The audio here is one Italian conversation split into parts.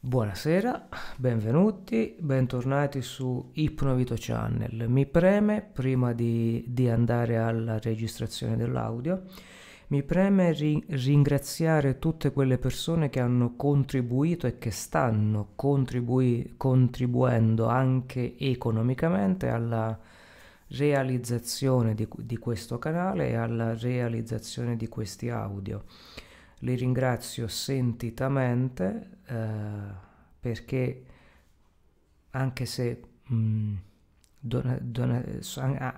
Buonasera, benvenuti, bentornati su Ipnovito Channel. Mi preme, prima di, di andare alla registrazione dell'audio, mi preme ri- ringraziare tutte quelle persone che hanno contribuito e che stanno contribui- contribuendo anche economicamente alla realizzazione di, di questo canale e alla realizzazione di questi audio. Li ringrazio sentitamente eh, perché anche se, mh, mm, dona, dona,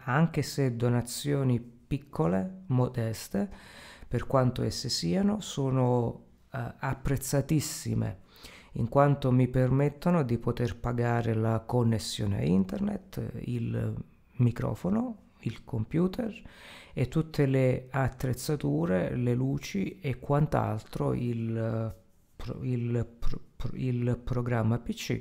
anche se donazioni piccole, modeste, per quanto esse siano, sono eh, apprezzatissime in quanto mi permettono di poter pagare la connessione a internet, il microfono, il computer e tutte le attrezzature, le luci e quant'altro il, il, il programma PC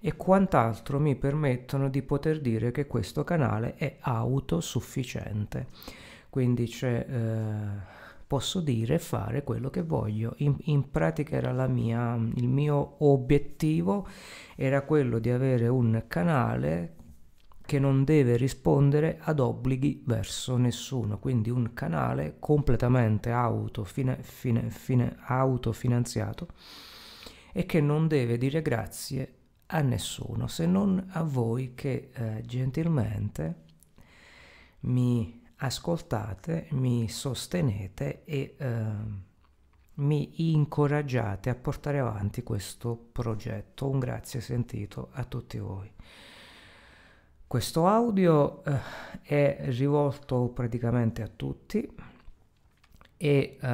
e quant'altro mi permettono di poter dire che questo canale è autosufficiente. Quindi c'è, eh, posso dire e fare quello che voglio. In, in pratica era mia, il mio obiettivo era quello di avere un canale che non deve rispondere ad obblighi verso nessuno, quindi un canale completamente autofine, fine, fine, autofinanziato e che non deve dire grazie a nessuno se non a voi che eh, gentilmente mi ascoltate, mi sostenete e eh, mi incoraggiate a portare avanti questo progetto. Un grazie sentito a tutti voi. Questo audio eh, è rivolto praticamente a tutti e eh,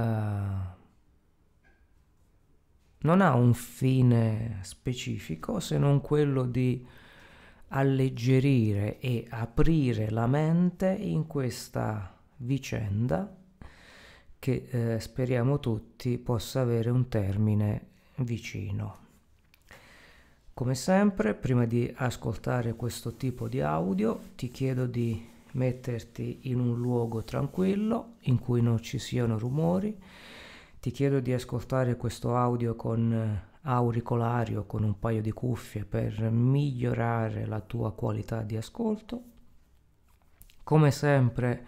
non ha un fine specifico se non quello di alleggerire e aprire la mente in questa vicenda che eh, speriamo tutti possa avere un termine vicino. Come sempre, prima di ascoltare questo tipo di audio, ti chiedo di metterti in un luogo tranquillo in cui non ci siano rumori. Ti chiedo di ascoltare questo audio con eh, auricolari o con un paio di cuffie per migliorare la tua qualità di ascolto. Come sempre,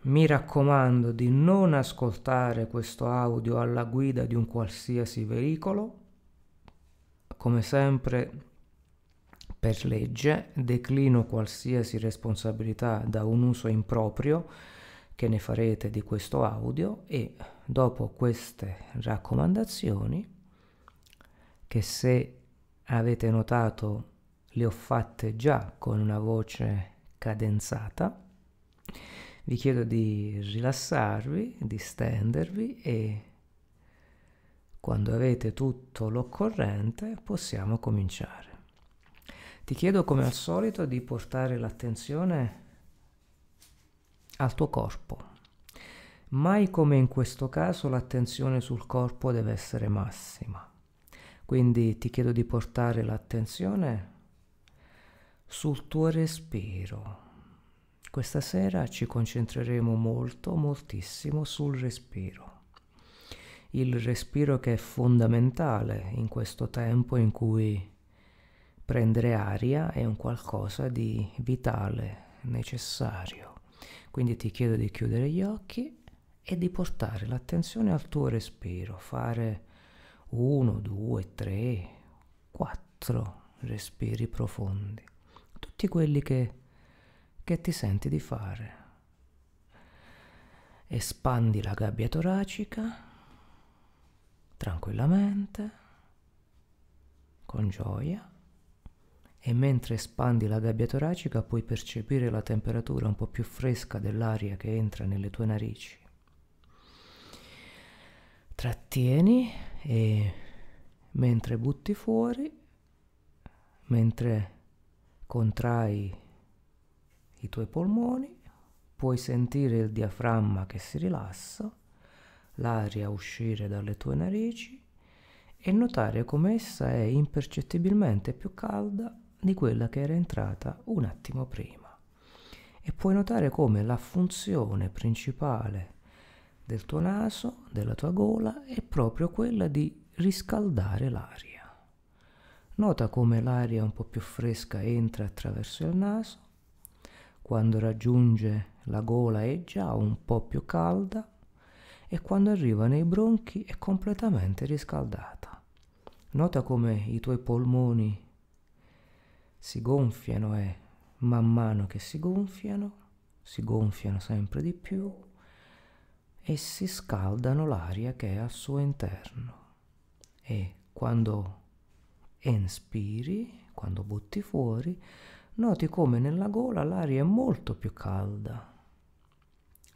mi raccomando di non ascoltare questo audio alla guida di un qualsiasi veicolo come sempre, per legge, declino qualsiasi responsabilità da un uso improprio che ne farete di questo audio e dopo queste raccomandazioni, che se avete notato le ho fatte già con una voce cadenzata, vi chiedo di rilassarvi, di stendervi e quando avete tutto l'occorrente possiamo cominciare. Ti chiedo come al solito di portare l'attenzione al tuo corpo. Mai come in questo caso l'attenzione sul corpo deve essere massima. Quindi ti chiedo di portare l'attenzione sul tuo respiro. Questa sera ci concentreremo molto, moltissimo sul respiro il respiro che è fondamentale in questo tempo in cui prendere aria è un qualcosa di vitale, necessario. Quindi ti chiedo di chiudere gli occhi e di portare l'attenzione al tuo respiro, fare uno, due, tre, quattro respiri profondi, tutti quelli che, che ti senti di fare. Espandi la gabbia toracica tranquillamente, con gioia, e mentre espandi la gabbia toracica puoi percepire la temperatura un po' più fresca dell'aria che entra nelle tue narici. Trattieni e mentre butti fuori, mentre contrai i tuoi polmoni, puoi sentire il diaframma che si rilassa l'aria uscire dalle tue narici e notare come essa è impercettibilmente più calda di quella che era entrata un attimo prima. E puoi notare come la funzione principale del tuo naso, della tua gola, è proprio quella di riscaldare l'aria. Nota come l'aria un po' più fresca entra attraverso il naso, quando raggiunge la gola è già un po' più calda e quando arriva nei bronchi è completamente riscaldata. Nota come i tuoi polmoni si gonfiano e man mano che si gonfiano, si gonfiano sempre di più e si scaldano l'aria che è al suo interno. E quando inspiri, quando butti fuori, noti come nella gola l'aria è molto più calda.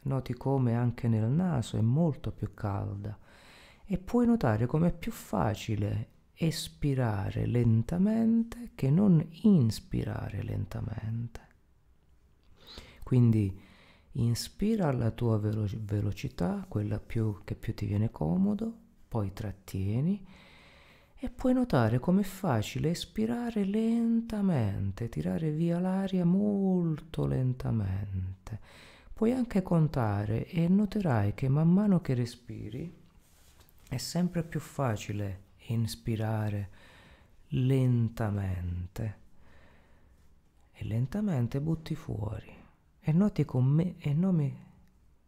Noti come anche nel naso è molto più calda e puoi notare come è più facile espirare lentamente che non inspirare lentamente. Quindi inspira alla tua velo- velocità, quella più, che più ti viene comodo, poi trattieni e puoi notare com'è facile espirare lentamente, tirare via l'aria molto lentamente. Puoi anche contare e noterai che man mano che respiri è sempre più facile inspirare lentamente. E lentamente butti fuori. E noti, me, e, nomi,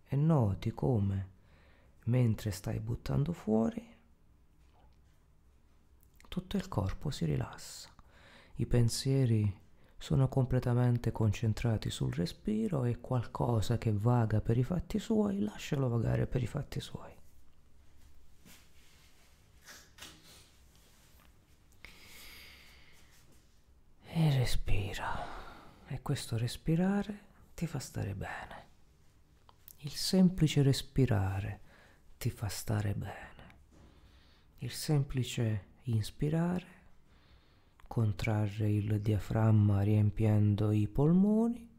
e noti come mentre stai buttando fuori tutto il corpo si rilassa, i pensieri sono completamente concentrati sul respiro e qualcosa che vaga per i fatti suoi, lascialo vagare per i fatti suoi. E respira. E questo respirare ti fa stare bene. Il semplice respirare ti fa stare bene. Il semplice inspirare, contrarre il diaframma riempiendo i polmoni,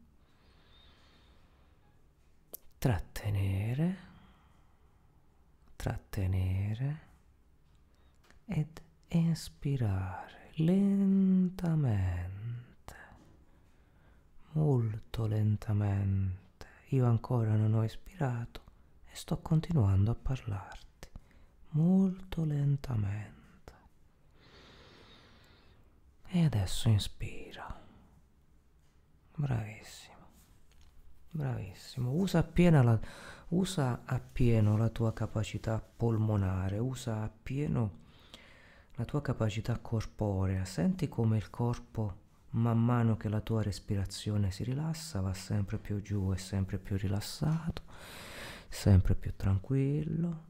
trattenere, trattenere. Ed inspirare lentamente, molto lentamente. Io ancora non ho ispirato e sto continuando a parlarti. Molto lentamente. E adesso inspira. Bravissimo. Bravissimo. Usa appieno la, usa appieno la tua capacità polmonare, usa appieno la tua capacità corporea. Senti come il corpo, man mano che la tua respirazione si rilassa, va sempre più giù e sempre più rilassato, sempre più tranquillo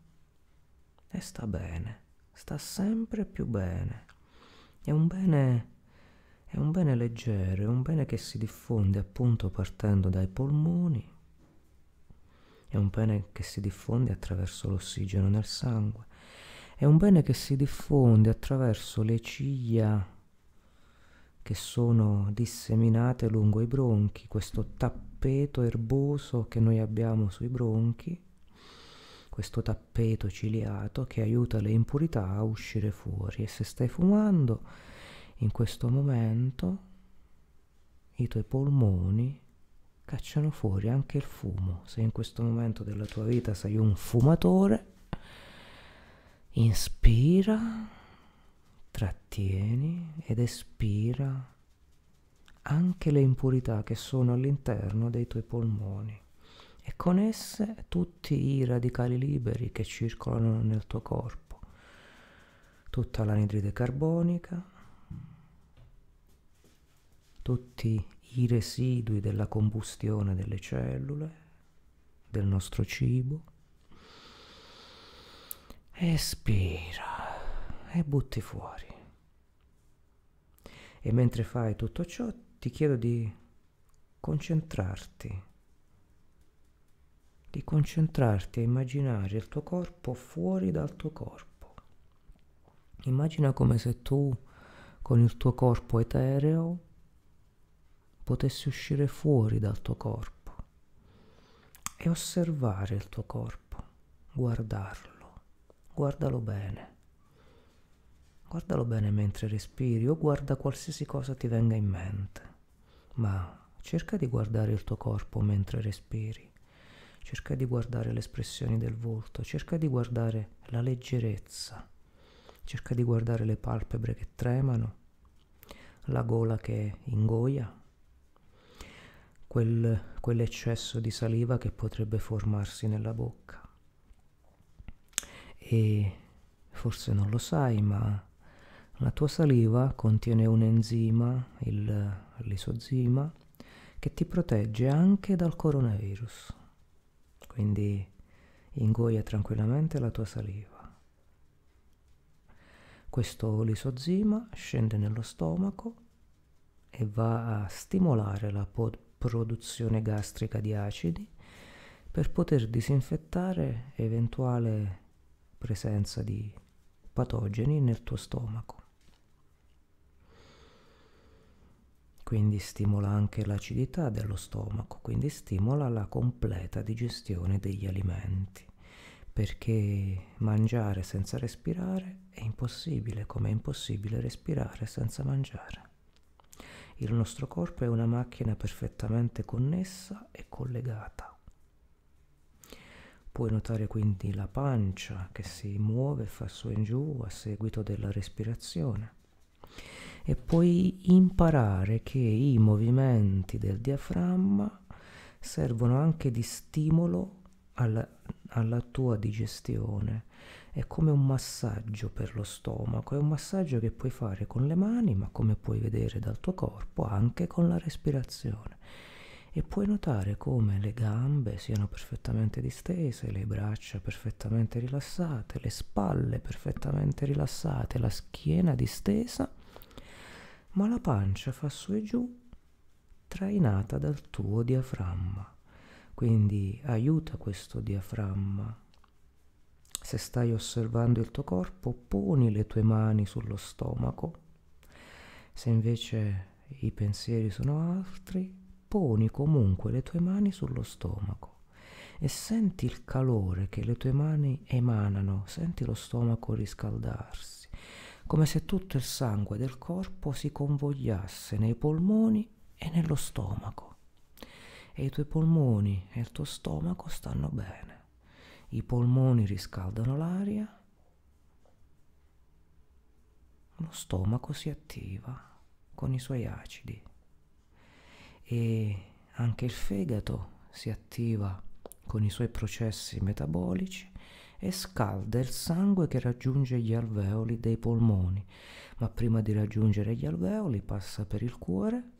e sta bene, sta sempre più bene. È un bene è un bene leggero, è un bene che si diffonde appunto partendo dai polmoni, è un bene che si diffonde attraverso l'ossigeno nel sangue, è un bene che si diffonde attraverso le ciglia che sono disseminate lungo i bronchi, questo tappeto erboso che noi abbiamo sui bronchi, questo tappeto ciliato che aiuta le impurità a uscire fuori e se stai fumando in questo momento i tuoi polmoni cacciano fuori anche il fumo. Se in questo momento della tua vita sei un fumatore, inspira, trattieni ed espira anche le impurità che sono all'interno dei tuoi polmoni e con esse tutti i radicali liberi che circolano nel tuo corpo, tutta l'anidride carbonica, tutti i residui della combustione delle cellule, del nostro cibo. Espira e butti fuori. E mentre fai tutto ciò ti chiedo di concentrarti, di concentrarti a immaginare il tuo corpo fuori dal tuo corpo. Immagina come se tu con il tuo corpo etereo potessi uscire fuori dal tuo corpo e osservare il tuo corpo, guardarlo, guardalo bene. Guardalo bene mentre respiri o guarda qualsiasi cosa ti venga in mente, ma cerca di guardare il tuo corpo mentre respiri, cerca di guardare le espressioni del volto, cerca di guardare la leggerezza, cerca di guardare le palpebre che tremano, la gola che ingoia, quel, quell'eccesso di saliva che potrebbe formarsi nella bocca. E forse non lo sai, ma la tua saliva contiene un enzima, il lisozima, che ti protegge anche dal coronavirus. Quindi ingoia tranquillamente la tua saliva. Questo lisozima scende nello stomaco e va a stimolare la produzione gastrica di acidi per poter disinfettare eventuale presenza di patogeni nel tuo stomaco. Quindi stimola anche l'acidità dello stomaco, quindi stimola la completa digestione degli alimenti perché mangiare senza respirare è impossibile, come è impossibile respirare senza mangiare. Il nostro corpo è una macchina perfettamente connessa e collegata. Puoi notare quindi la pancia che si muove e fa su e giù a seguito della respirazione e puoi imparare che i movimenti del diaframma servono anche di stimolo alla, alla tua digestione. È come un massaggio per lo stomaco, è un massaggio che puoi fare con le mani, ma come puoi vedere dal tuo corpo, anche con la respirazione. E puoi notare come le gambe siano perfettamente distese, le braccia perfettamente rilassate, le spalle perfettamente rilassate, la schiena distesa, ma la pancia fa su e giù trainata dal tuo diaframma. Quindi aiuta questo diaframma. Se stai osservando il tuo corpo, poni le tue mani sullo stomaco. Se invece i pensieri sono altri, poni comunque le tue mani sullo stomaco e senti il calore che le tue mani emanano, senti lo stomaco riscaldarsi, come se tutto il sangue del corpo si convogliasse nei polmoni e nello stomaco e i tuoi polmoni e il tuo stomaco stanno bene. I polmoni riscaldano l'aria, lo stomaco si attiva con i suoi acidi e anche il fegato si attiva con i suoi processi metabolici e scalda il sangue che raggiunge gli alveoli dei polmoni, ma prima di raggiungere gli alveoli passa per il cuore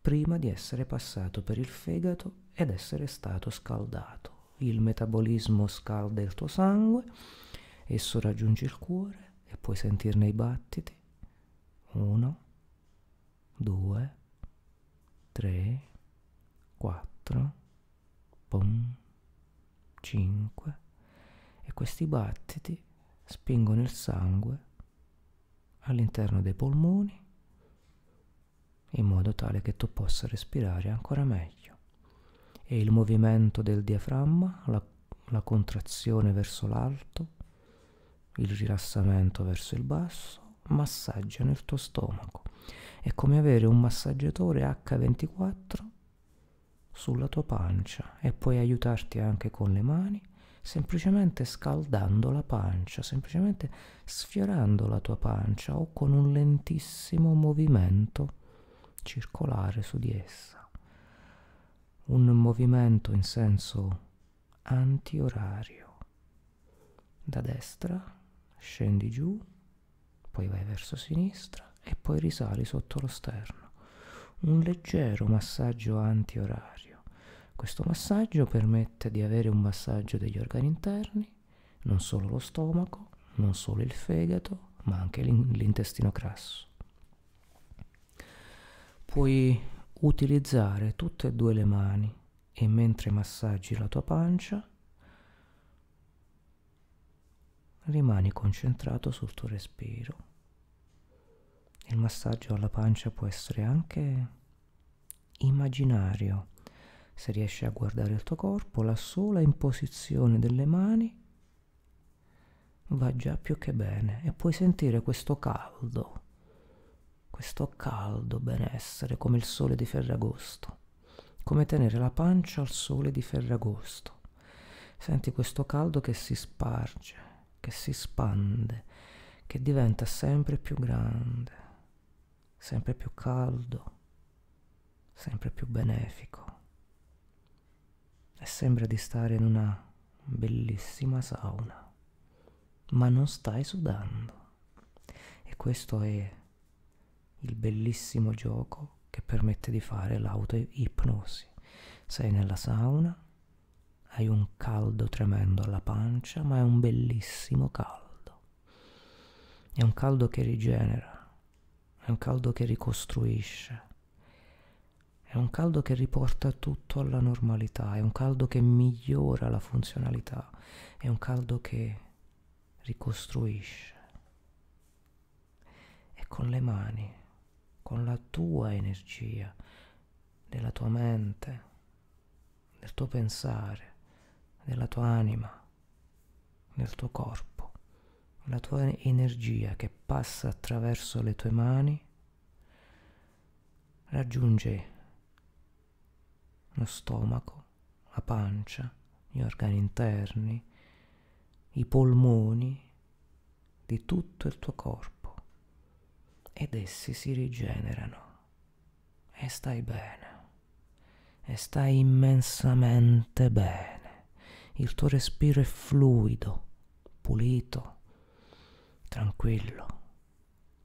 prima di essere passato per il fegato ed essere stato scaldato. Il metabolismo scalda il tuo sangue, esso raggiunge il cuore e puoi sentirne i battiti. Uno, due, tre, quattro, pum, cinque. E questi battiti spingono il sangue all'interno dei polmoni in modo tale che tu possa respirare ancora meglio. E il movimento del diaframma, la, la contrazione verso l'alto, il rilassamento verso il basso, massaggiano il tuo stomaco. È come avere un massaggiatore H24 sulla tua pancia e puoi aiutarti anche con le mani semplicemente scaldando la pancia, semplicemente sfiorando la tua pancia o con un lentissimo movimento circolare su di essa, un movimento in senso antiorario. Da destra scendi giù, poi vai verso sinistra e poi risali sotto lo sterno. Un leggero massaggio antiorario. Questo massaggio permette di avere un massaggio degli organi interni, non solo lo stomaco, non solo il fegato, ma anche l'intestino grasso puoi utilizzare tutte e due le mani e mentre massaggi la tua pancia rimani concentrato sul tuo respiro. Il massaggio alla pancia può essere anche immaginario. Se riesci a guardare il tuo corpo, la sola imposizione delle mani va già più che bene e puoi sentire questo caldo questo caldo benessere come il sole di Ferragosto, come tenere la pancia al sole di Ferragosto. Senti questo caldo che si sparge, che si spande, che diventa sempre più grande, sempre più caldo, sempre più benefico e sembra di stare in una bellissima sauna, ma non stai sudando. E questo è il bellissimo gioco che permette di fare l'auto-ipnosi. Sei nella sauna, hai un caldo tremendo alla pancia, ma è un bellissimo caldo. È un caldo che rigenera, è un caldo che ricostruisce, è un caldo che riporta tutto alla normalità, è un caldo che migliora la funzionalità, è un caldo che ricostruisce. E con le mani, con la tua energia, della tua mente, del tuo pensare, della tua anima, del tuo corpo, la tua energia che passa attraverso le tue mani, raggiunge lo stomaco, la pancia, gli organi interni, i polmoni di tutto il tuo corpo. Ed essi si rigenerano. E stai bene. E stai immensamente bene. Il tuo respiro è fluido, pulito, tranquillo,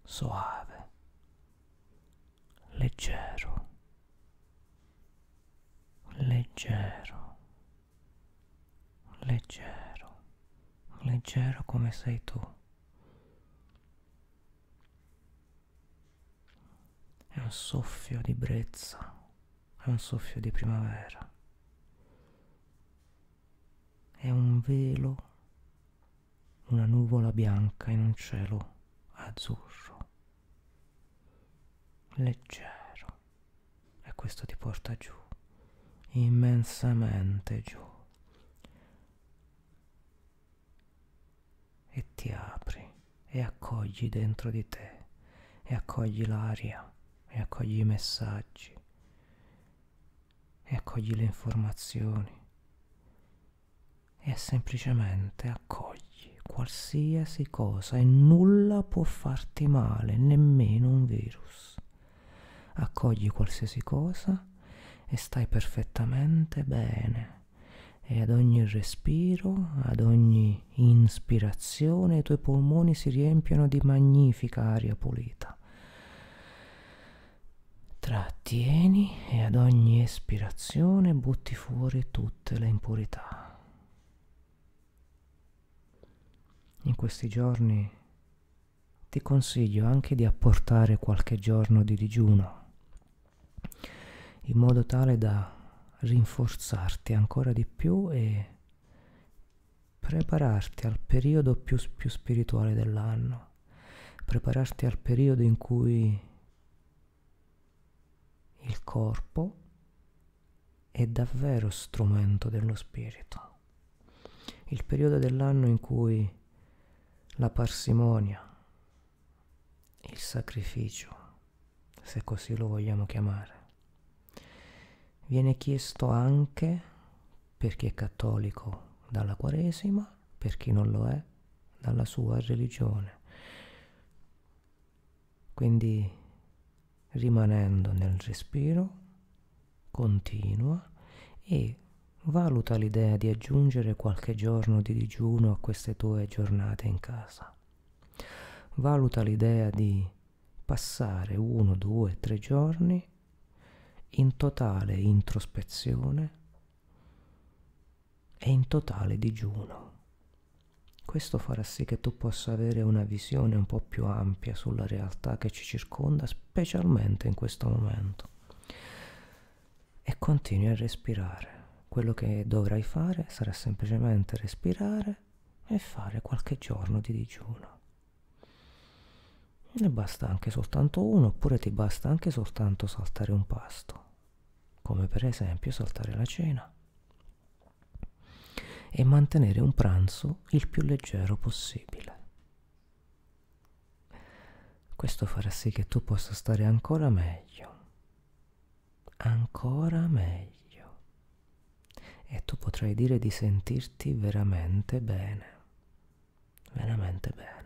soave, leggero leggero, leggero, leggero come sei tu. È un soffio di brezza, è un soffio di primavera, è un velo, una nuvola bianca in un cielo azzurro, leggero, e questo ti porta giù immensamente giù e ti apri e accogli dentro di te e accogli l'aria e accogli i messaggi e accogli le informazioni e semplicemente accogli qualsiasi cosa e nulla può farti male, nemmeno un virus. Accogli qualsiasi cosa e stai perfettamente bene. E ad ogni respiro, ad ogni inspirazione, i tuoi polmoni si riempiono di magnifica aria pulita. Trattieni e ad ogni espirazione butti fuori tutte le impurità. In questi giorni ti consiglio anche di apportare qualche giorno di digiuno in modo tale da rinforzarti ancora di più e prepararti al periodo più, più spirituale dell'anno, prepararti al periodo in cui il corpo è davvero strumento dello spirito, il periodo dell'anno in cui la parsimonia, il sacrificio, se così lo vogliamo chiamare, Viene chiesto anche per chi è cattolico dalla Quaresima, per chi non lo è dalla sua religione. Quindi rimanendo nel respiro, continua e valuta l'idea di aggiungere qualche giorno di digiuno a queste tue giornate in casa. Valuta l'idea di passare uno, due, tre giorni in totale introspezione e in totale digiuno. Questo farà sì che tu possa avere una visione un po' più ampia sulla realtà che ci circonda, specialmente in questo momento. E continui a respirare. Quello che dovrai fare sarà semplicemente respirare e fare qualche giorno di digiuno. Ne basta anche soltanto uno, oppure ti basta anche soltanto saltare un pasto, come per esempio saltare la cena, e mantenere un pranzo il più leggero possibile. Questo farà sì che tu possa stare ancora meglio, ancora meglio, e tu potrai dire di sentirti veramente bene, veramente bene.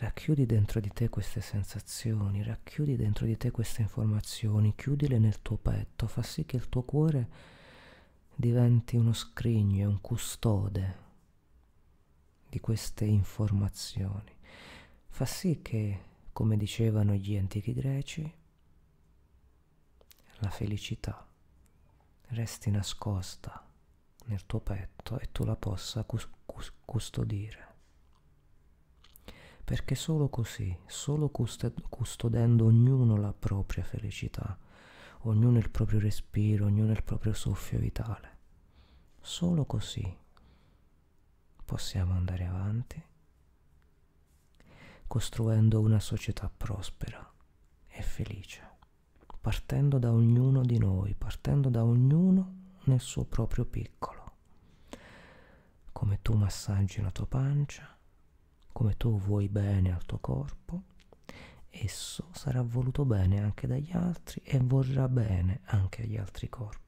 Racchiudi dentro di te queste sensazioni, racchiudi dentro di te queste informazioni, chiudile nel tuo petto, fa sì che il tuo cuore diventi uno scrigno, un custode di queste informazioni. Fa sì che, come dicevano gli antichi greci, la felicità resti nascosta nel tuo petto e tu la possa cus- cus- custodire. Perché solo così, solo custodendo ognuno la propria felicità, ognuno il proprio respiro, ognuno il proprio soffio vitale, solo così possiamo andare avanti costruendo una società prospera e felice, partendo da ognuno di noi, partendo da ognuno nel suo proprio piccolo. Come tu massaggi la tua pancia, come tu vuoi bene al tuo corpo, esso sarà voluto bene anche dagli altri e vorrà bene anche agli altri corpi.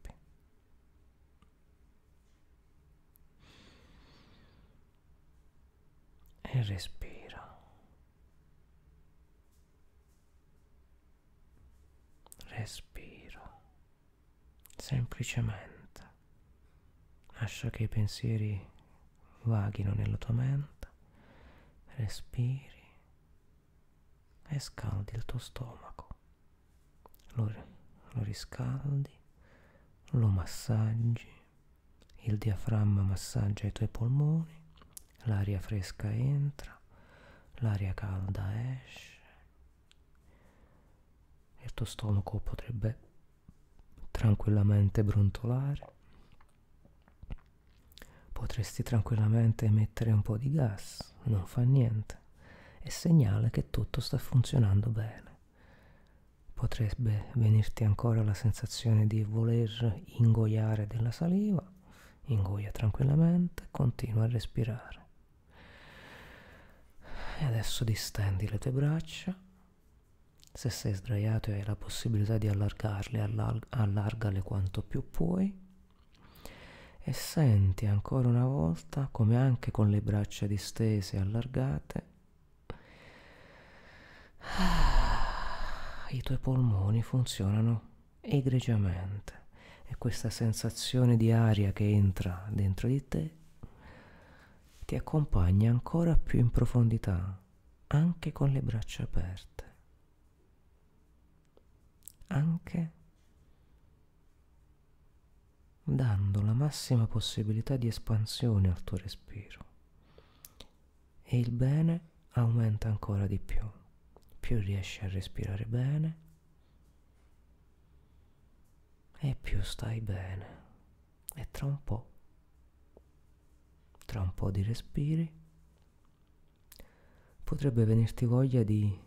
E respira. Respiro semplicemente. Lascia che i pensieri vaghino nella tua mente, respiri e scaldi il tuo stomaco. Lo, lo riscaldi, lo massaggi, il diaframma massaggia i tuoi polmoni, l'aria fresca entra, l'aria calda esce. Il tuo stomaco potrebbe tranquillamente brontolare potresti tranquillamente emettere un po' di gas, non fa niente, è segnale che tutto sta funzionando bene. Potrebbe venirti ancora la sensazione di voler ingoiare della saliva, ingoia tranquillamente, continua a respirare. E adesso distendi le tue braccia. Se sei sdraiato e hai la possibilità di allargarle, allargale quanto più puoi e senti ancora una volta come anche con le braccia distese e allargate i tuoi polmoni funzionano egregiamente. E questa sensazione di aria che entra dentro di te ti accompagna ancora più in profondità anche con le braccia aperte. Anche dando la massima possibilità di espansione al tuo respiro. E il bene aumenta ancora di più. Più riesci a respirare bene e più stai bene. E tra un po', tra un po' di respiri, potrebbe venirti voglia di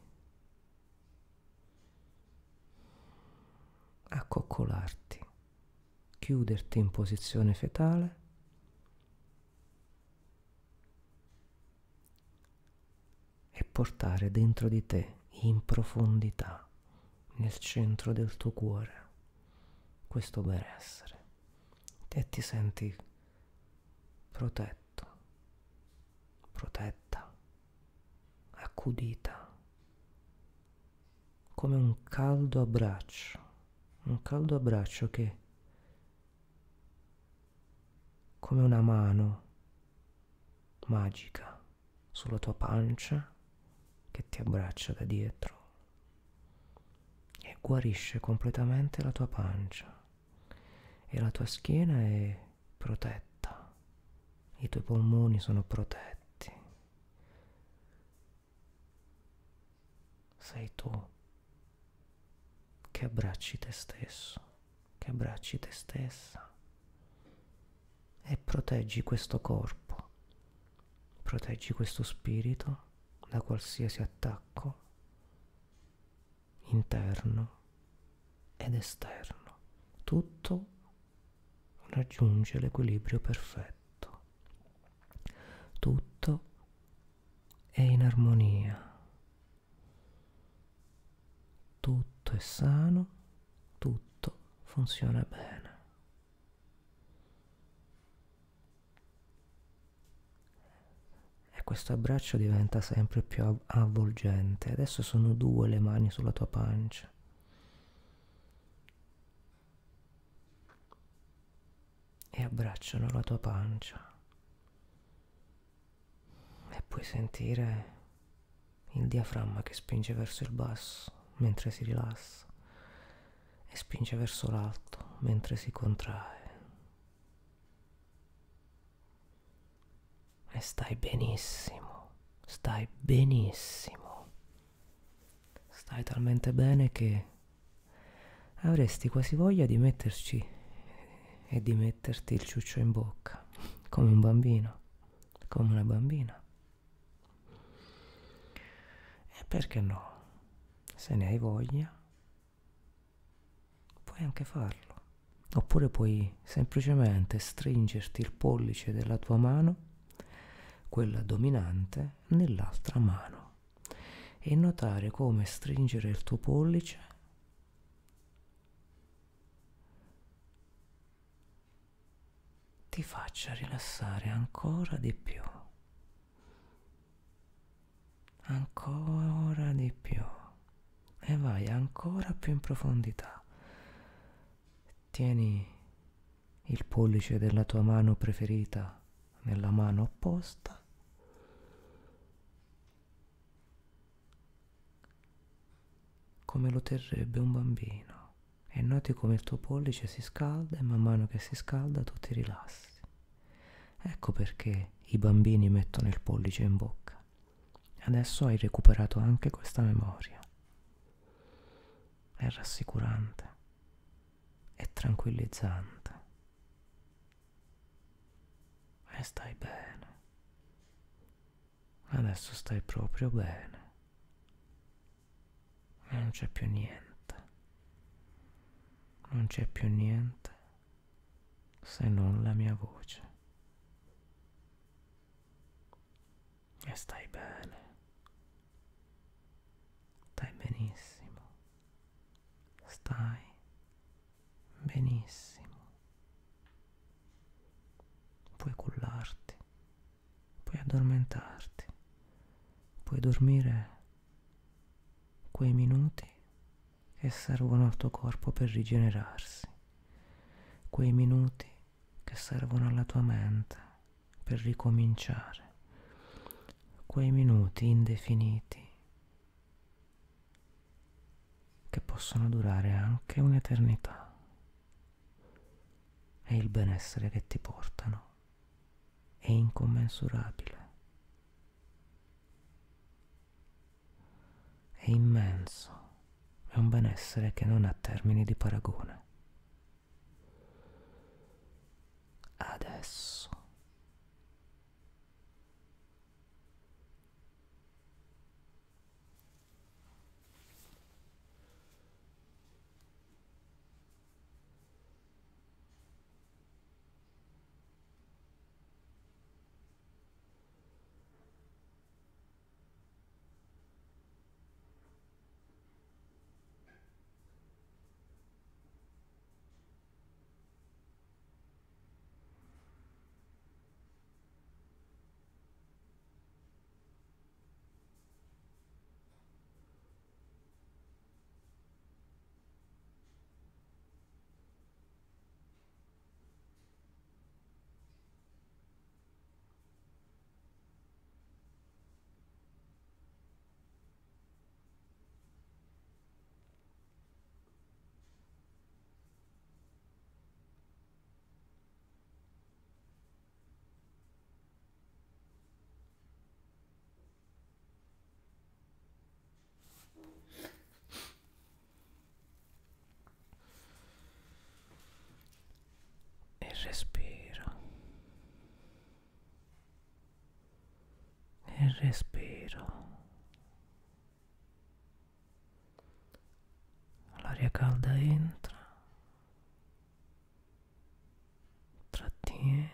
accoccolarti chiuderti in posizione fetale. E portare dentro di te in profondità nel centro del tuo cuore questo benessere. E ti senti protetto protetta accudita come un caldo abbraccio un caldo abbraccio che come una mano magica sulla tua pancia che ti abbraccia da dietro e guarisce completamente la tua pancia e la tua schiena è protetta, i tuoi polmoni sono protetti. Sei tu che abbracci te stesso, che abbracci te stessa e proteggi questo corpo, proteggi questo spirito da qualsiasi attacco interno ed esterno. Tutto raggiunge l'equilibrio perfetto. Tutto è in armonia. Tutto è sano, tutto funziona bene. Questo abbraccio diventa sempre più avvolgente. Adesso sono due le mani sulla tua pancia. E abbracciano la tua pancia. E puoi sentire il diaframma che spinge verso il basso mentre si rilassa e spinge verso l'alto mentre si contrae. Stai benissimo, stai benissimo. Stai talmente bene che avresti quasi voglia di metterci e di metterti il ciuccio in bocca, come un bambino, come una bambina. E perché no? Se ne hai voglia, puoi anche farlo. Oppure puoi semplicemente stringerti il pollice della tua mano quella dominante nell'altra mano. E notare come stringere il tuo pollice. Ti faccia rilassare ancora di più. Ancora di più. E vai ancora più in profondità. Tieni il pollice della tua mano preferita nella mano opposta come lo terrebbe un bambino e noti come il tuo pollice si scalda e man mano che si scalda tu ti rilassi. Ecco perché i bambini mettono il pollice in bocca. Adesso hai recuperato anche questa memoria. È rassicurante, è tranquillizzante. E stai bene. Adesso stai proprio bene non c'è più niente, non c'è più niente se non la mia voce. E stai bene, stai benissimo, stai benissimo. Puoi cullarti, puoi addormentarti, puoi dormire quei minuti che servono al tuo corpo per rigenerarsi, quei minuti che servono alla tua mente per ricominciare, quei minuti indefiniti che possono durare anche un'eternità e il benessere che ti portano è incommensurabile. È immenso, è un benessere che non ha termini di paragone. Adesso il respiro. L'aria calda entra, trattieni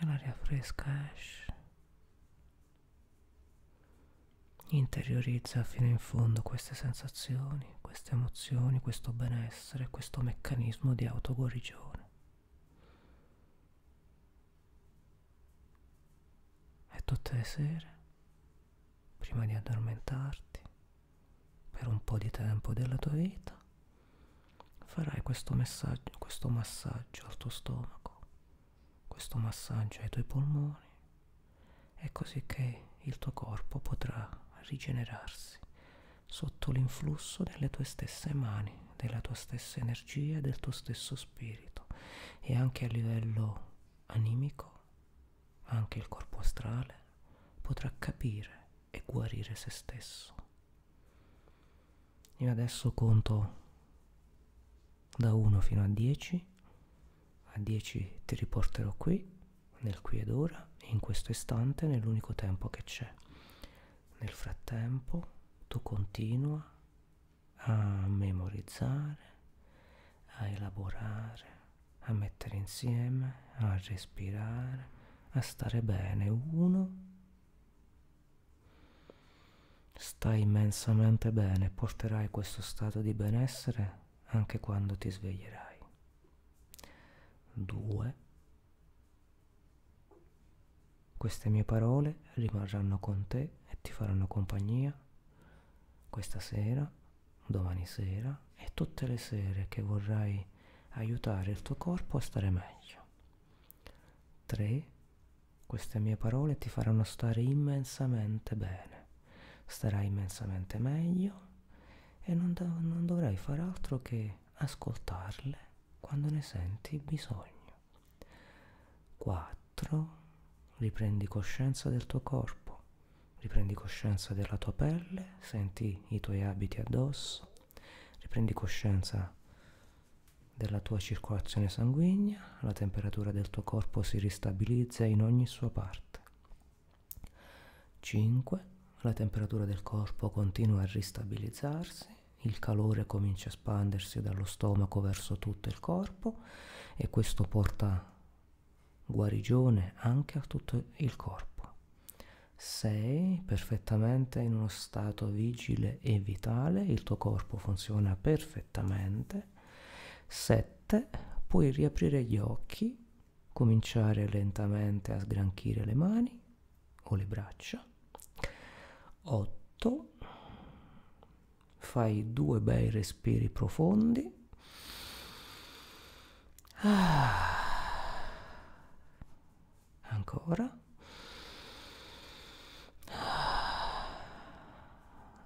e l'aria fresca esce. Interiorizza fino in fondo queste sensazioni, queste emozioni, questo benessere, questo meccanismo di autoguarigione. tutte le sere, prima di addormentarti, per un po' di tempo della tua vita, farai questo, messaggio, questo massaggio al tuo stomaco, questo massaggio ai tuoi polmoni, e così che il tuo corpo potrà rigenerarsi sotto l'influsso delle tue stesse mani, della tua stessa energia, del tuo stesso spirito e anche a livello animico, anche il corpo astrale potrà capire e guarire se stesso. Io adesso conto da 1 fino a 10, a 10 ti riporterò qui, nel qui ed ora, in questo istante, nell'unico tempo che c'è. Nel frattempo tu continua a memorizzare, a elaborare, a mettere insieme, a respirare, a stare bene. Uno, stai immensamente bene, porterai questo stato di benessere anche quando ti sveglierai. Due, queste mie parole rimarranno con te ti faranno compagnia questa sera, domani sera e tutte le sere che vorrai aiutare il tuo corpo a stare meglio. 3. Queste mie parole ti faranno stare immensamente bene, starai immensamente meglio e non, dov- non dovrai fare altro che ascoltarle quando ne senti bisogno. 4. Riprendi coscienza del tuo corpo riprendi coscienza della tua pelle, senti i tuoi abiti addosso, riprendi coscienza della tua circolazione sanguigna, la temperatura del tuo corpo si ristabilizza in ogni sua parte. 5. La temperatura del corpo continua a ristabilizzarsi, il calore comincia a espandersi dallo stomaco verso tutto il corpo e questo porta guarigione anche a tutto il corpo sei perfettamente in uno stato vigile e vitale, il tuo corpo funziona perfettamente. 7. Puoi riaprire gli occhi, cominciare lentamente a sgranchire le mani o le braccia. 8. Fai due bei respiri profondi. Ah. Ancora.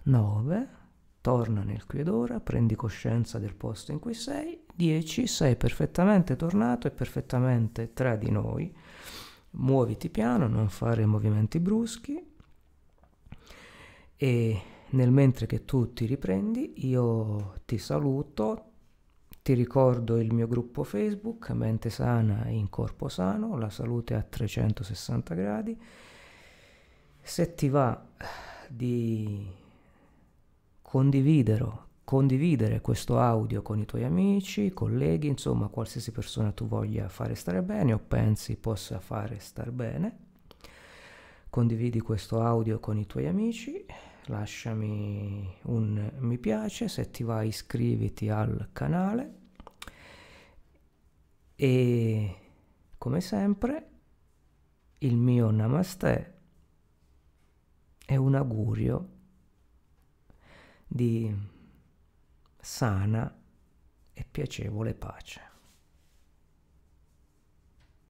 9. Torna nel qui ed ora, prendi coscienza del posto in cui sei. 10. Sei perfettamente tornato e perfettamente tra di noi. Muoviti piano, non fare movimenti bruschi. E nel mentre che tu ti riprendi, io ti saluto, ti ricordo il mio gruppo Facebook, Mente Sana in Corpo Sano, la salute a 360 gradi. Se ti va di condividere questo audio con i tuoi amici, colleghi, insomma qualsiasi persona tu voglia fare stare bene o pensi possa fare star bene. Condividi questo audio con i tuoi amici, lasciami un mi piace, se ti va iscriviti al canale e come sempre il mio namaste è un augurio di sana e piacevole pace.